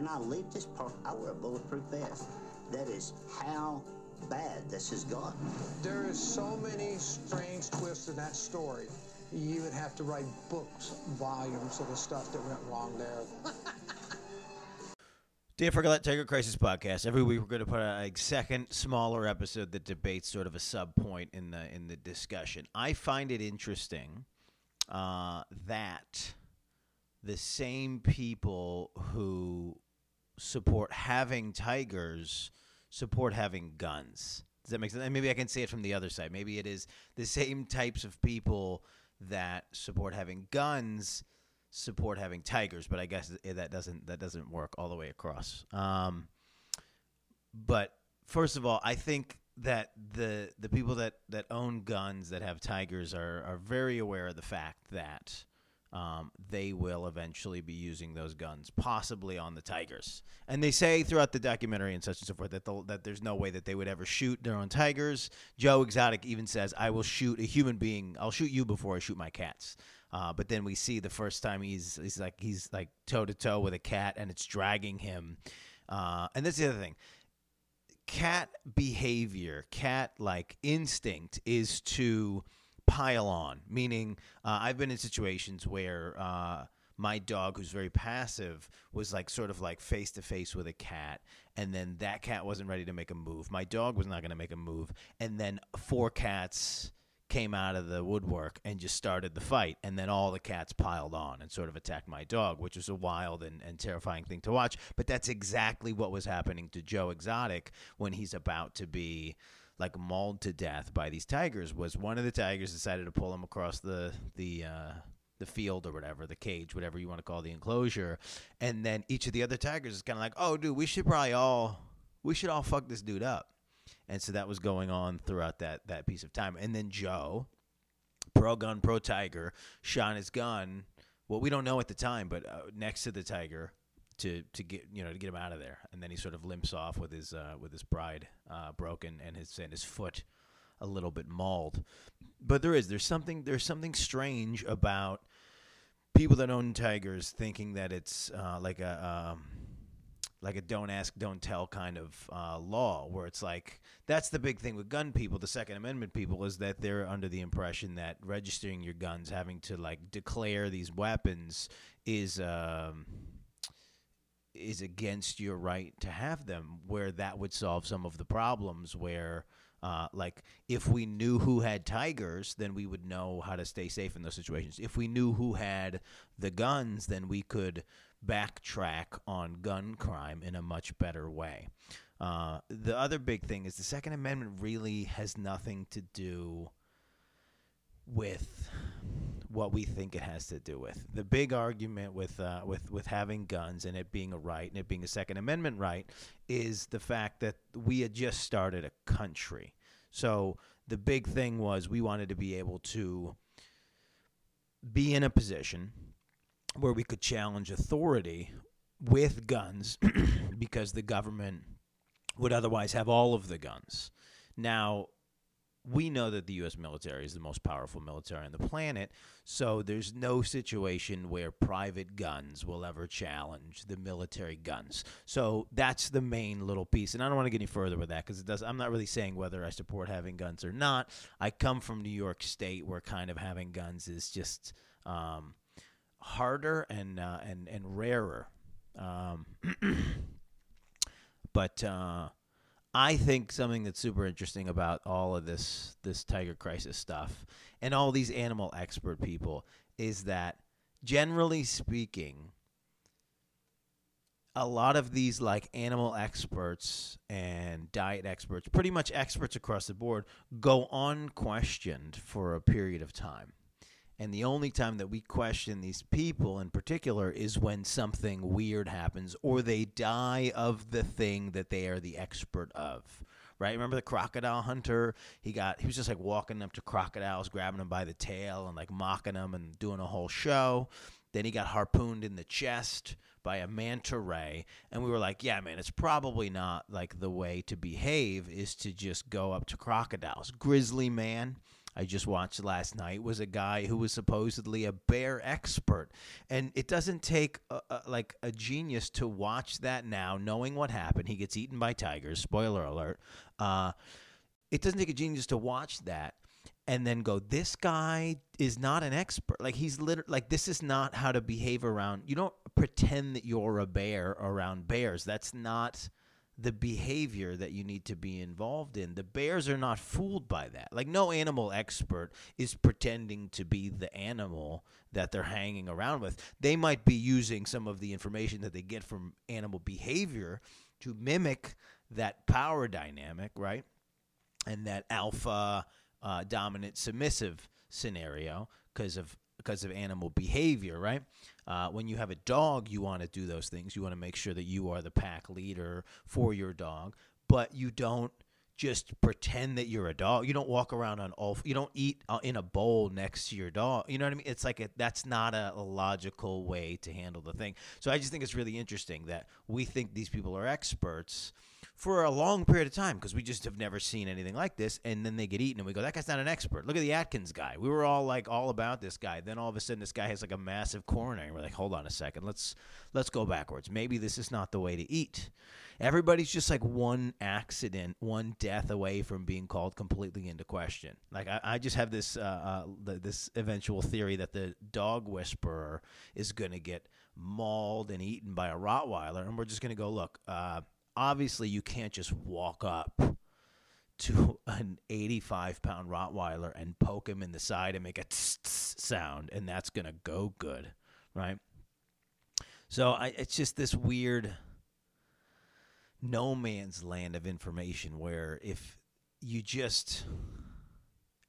when I leave this park, I wear a bulletproof vest. That is how bad this has gotten. There is so many strange twists in that story. You would have to write books, volumes of the stuff that went wrong there. Dan Forget Tiger Crisis podcast. Every week we're going to put out a second, smaller episode that debates sort of a sub point in the in the discussion. I find it interesting uh, that the same people who support having tigers support having guns. Does that make sense? And maybe I can say it from the other side. Maybe it is the same types of people that support having guns support having tigers, but I guess that doesn't that doesn't work all the way across. Um, but first of all, I think that the the people that, that own guns that have tigers are, are very aware of the fact that um, they will eventually be using those guns, possibly on the tigers. And they say throughout the documentary and such and so forth that that there's no way that they would ever shoot their own tigers. Joe Exotic even says, "I will shoot a human being. I'll shoot you before I shoot my cats." Uh, but then we see the first time he's he's like he's like toe to toe with a cat and it's dragging him. Uh, and that's the other thing. Cat behavior, cat like instinct is to pile on. Meaning, uh, I've been in situations where uh, my dog, who's very passive, was like sort of like face to face with a cat, and then that cat wasn't ready to make a move. My dog was not going to make a move, and then four cats came out of the woodwork and just started the fight and then all the cats piled on and sort of attacked my dog which was a wild and, and terrifying thing to watch but that's exactly what was happening to joe exotic when he's about to be like mauled to death by these tigers was one of the tigers decided to pull him across the the uh, the field or whatever, the cage, whatever you want to call the enclosure, and then each of the other tigers is kind of like, "Oh, dude, we should probably all we should all fuck this dude up," and so that was going on throughout that that piece of time, and then Joe, pro gun, pro tiger, shot his gun. Well, we don't know at the time, but uh, next to the tiger, to to get you know to get him out of there, and then he sort of limps off with his uh, with his bride uh, broken and his and his foot a little bit mauled. But there is there's something there's something strange about people that own tigers thinking that it's uh, like a um, like a don't ask don't tell kind of uh, law where it's like that's the big thing with gun people the second amendment people is that they're under the impression that registering your guns having to like declare these weapons is um, is against your right to have them, where that would solve some of the problems. Where, uh, like, if we knew who had tigers, then we would know how to stay safe in those situations. If we knew who had the guns, then we could backtrack on gun crime in a much better way. Uh, the other big thing is the Second Amendment really has nothing to do with what we think it has to do with. The big argument with uh, with with having guns and it being a right and it being a Second Amendment right is the fact that we had just started a country. So the big thing was we wanted to be able to be in a position where we could challenge authority with guns because the government would otherwise have all of the guns. Now, we know that the U.S. military is the most powerful military on the planet, so there's no situation where private guns will ever challenge the military guns. So that's the main little piece, and I don't want to get any further with that because it does. I'm not really saying whether I support having guns or not. I come from New York State, where kind of having guns is just um, harder and uh, and and rarer. Um, but uh, I think something that's super interesting about all of this this tiger crisis stuff and all these animal expert people is that generally speaking a lot of these like animal experts and diet experts pretty much experts across the board go unquestioned for a period of time and the only time that we question these people in particular is when something weird happens or they die of the thing that they are the expert of. Right? Remember the crocodile hunter? He got he was just like walking up to crocodiles, grabbing them by the tail and like mocking them and doing a whole show. Then he got harpooned in the chest by a manta ray, and we were like, "Yeah, man, it's probably not like the way to behave is to just go up to crocodiles." Grizzly man, I just watched last night was a guy who was supposedly a bear expert, and it doesn't take a, a, like a genius to watch that now, knowing what happened. He gets eaten by tigers. Spoiler alert. Uh, it doesn't take a genius to watch that and then go this guy is not an expert like he's literally like this is not how to behave around you don't pretend that you're a bear around bears that's not the behavior that you need to be involved in. The bears are not fooled by that. Like no animal expert is pretending to be the animal that they're hanging around with. They might be using some of the information that they get from animal behavior to mimic that power dynamic right? And that alpha uh, dominant submissive scenario because of because of animal behavior, right? Uh, when you have a dog, you want to do those things. You want to make sure that you are the pack leader for your dog, but you don't just pretend that you're a dog. You don't walk around on all. You don't eat uh, in a bowl next to your dog. You know what I mean? It's like a, that's not a, a logical way to handle the thing. So I just think it's really interesting that we think these people are experts for a long period of time because we just have never seen anything like this. And then they get eaten, and we go, "That guy's not an expert." Look at the Atkins guy. We were all like all about this guy. Then all of a sudden, this guy has like a massive coronary. And we're like, "Hold on a second. Let's let's go backwards. Maybe this is not the way to eat." Everybody's just like one accident, one death away from being called completely into question. Like I, I just have this uh, uh, this eventual theory that the dog whisperer is going to get mauled and eaten by a Rottweiler, and we're just going to go look. Uh, obviously you can't just walk up to an 85 pound Rottweiler and poke him in the side and make a tss, tss sound, and that's going to go good, right? So I, it's just this weird no man's land of information where if you just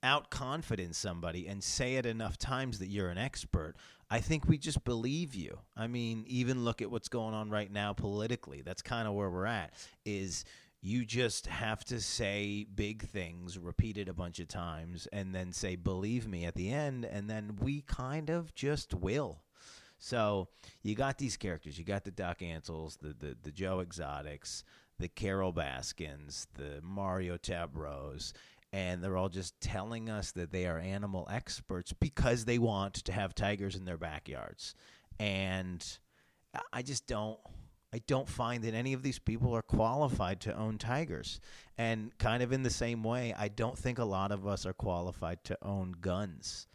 outconfidence somebody and say it enough times that you're an expert, I think we just believe you. I mean, even look at what's going on right now politically. That's kind of where we're at. Is you just have to say big things repeat it a bunch of times and then say believe me at the end and then we kind of just will. So, you got these characters. You got the Doc Antles, the the, the Joe Exotics, the Carol Baskins, the Mario Tabraues, and they're all just telling us that they are animal experts because they want to have tigers in their backyards. And I just don't I don't find that any of these people are qualified to own tigers. And kind of in the same way, I don't think a lot of us are qualified to own guns.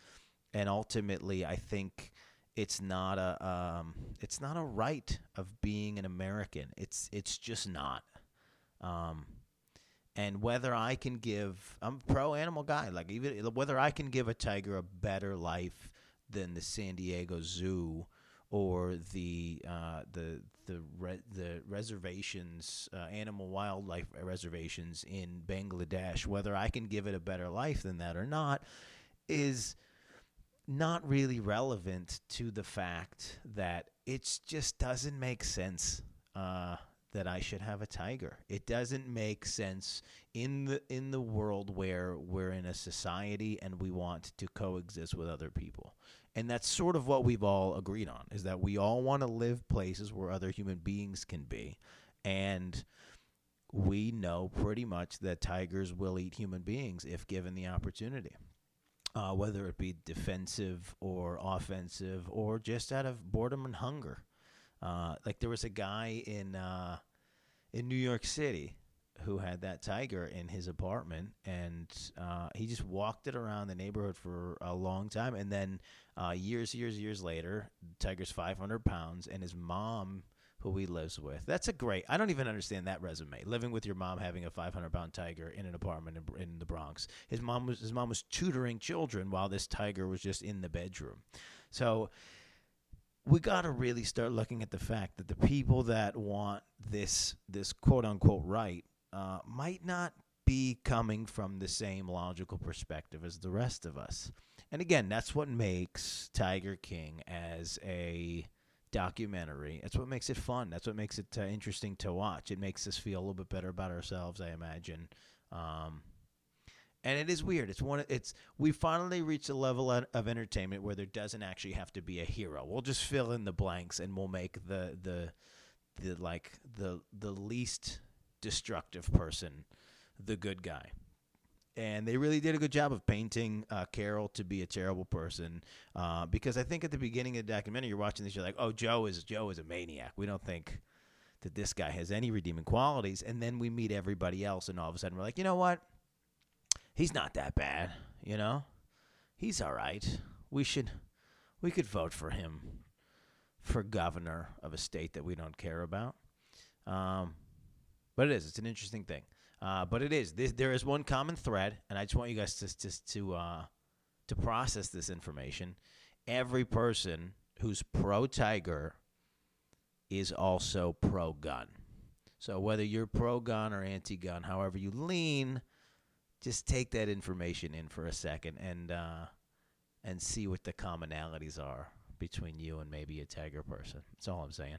And ultimately, I think it's not a um, it's not a right of being an American. It's it's just not. Um, and whether I can give I'm a pro animal guy like even whether I can give a tiger a better life than the San Diego Zoo or the uh, the the re- the reservations uh, animal wildlife reservations in Bangladesh whether I can give it a better life than that or not is not really relevant to the fact that it just doesn't make sense. Uh, that I should have a tiger. It doesn't make sense in the in the world where we're in a society and we want to coexist with other people. And that's sort of what we've all agreed on is that we all want to live places where other human beings can be. And we know pretty much that tigers will eat human beings if given the opportunity. Uh, whether it be defensive or offensive or just out of boredom and hunger. Uh, like there was a guy in uh, in New York City who had that tiger in his apartment, and uh, he just walked it around the neighborhood for a long time. And then uh, years, years, years later, tiger's 500 pounds, and his mom, who he lives with, that's a great. I don't even understand that resume. Living with your mom, having a 500 pound tiger in an apartment in, in the Bronx. His mom was his mom was tutoring children while this tiger was just in the bedroom. So we got to really start looking at the fact that the people that want this this quote unquote right uh, might not be coming from the same logical perspective as the rest of us. And again, that's what makes Tiger King as a documentary. That's what makes it fun. That's what makes it uh, interesting to watch. It makes us feel a little bit better about ourselves, I imagine. Um, and it is weird. It's one. It's we finally reached a level of entertainment where there doesn't actually have to be a hero. We'll just fill in the blanks, and we'll make the the the like the the least destructive person the good guy. and they really did a good job of painting uh, Carol to be a terrible person. Uh, because I think at the beginning of the documentary, you're watching this, you're like, "Oh, Joe is Joe is a maniac." We don't think that this guy has any redeeming qualities, and then we meet everybody else, and all of a sudden we're like, you know what? He's not that bad. You know, he's all right. We should we could vote for him for governor of a state that we don't care about. Um, but it is. It's an interesting thing. Uh, but it is. This, there is one common thread, and I just want you guys to just to uh, to process this information. Every person who's pro tiger is also pro gun. So whether you're pro gun or anti gun, however you lean, just take that information in for a second and uh, and see what the commonalities are between you and maybe a tiger person. That's all I'm saying.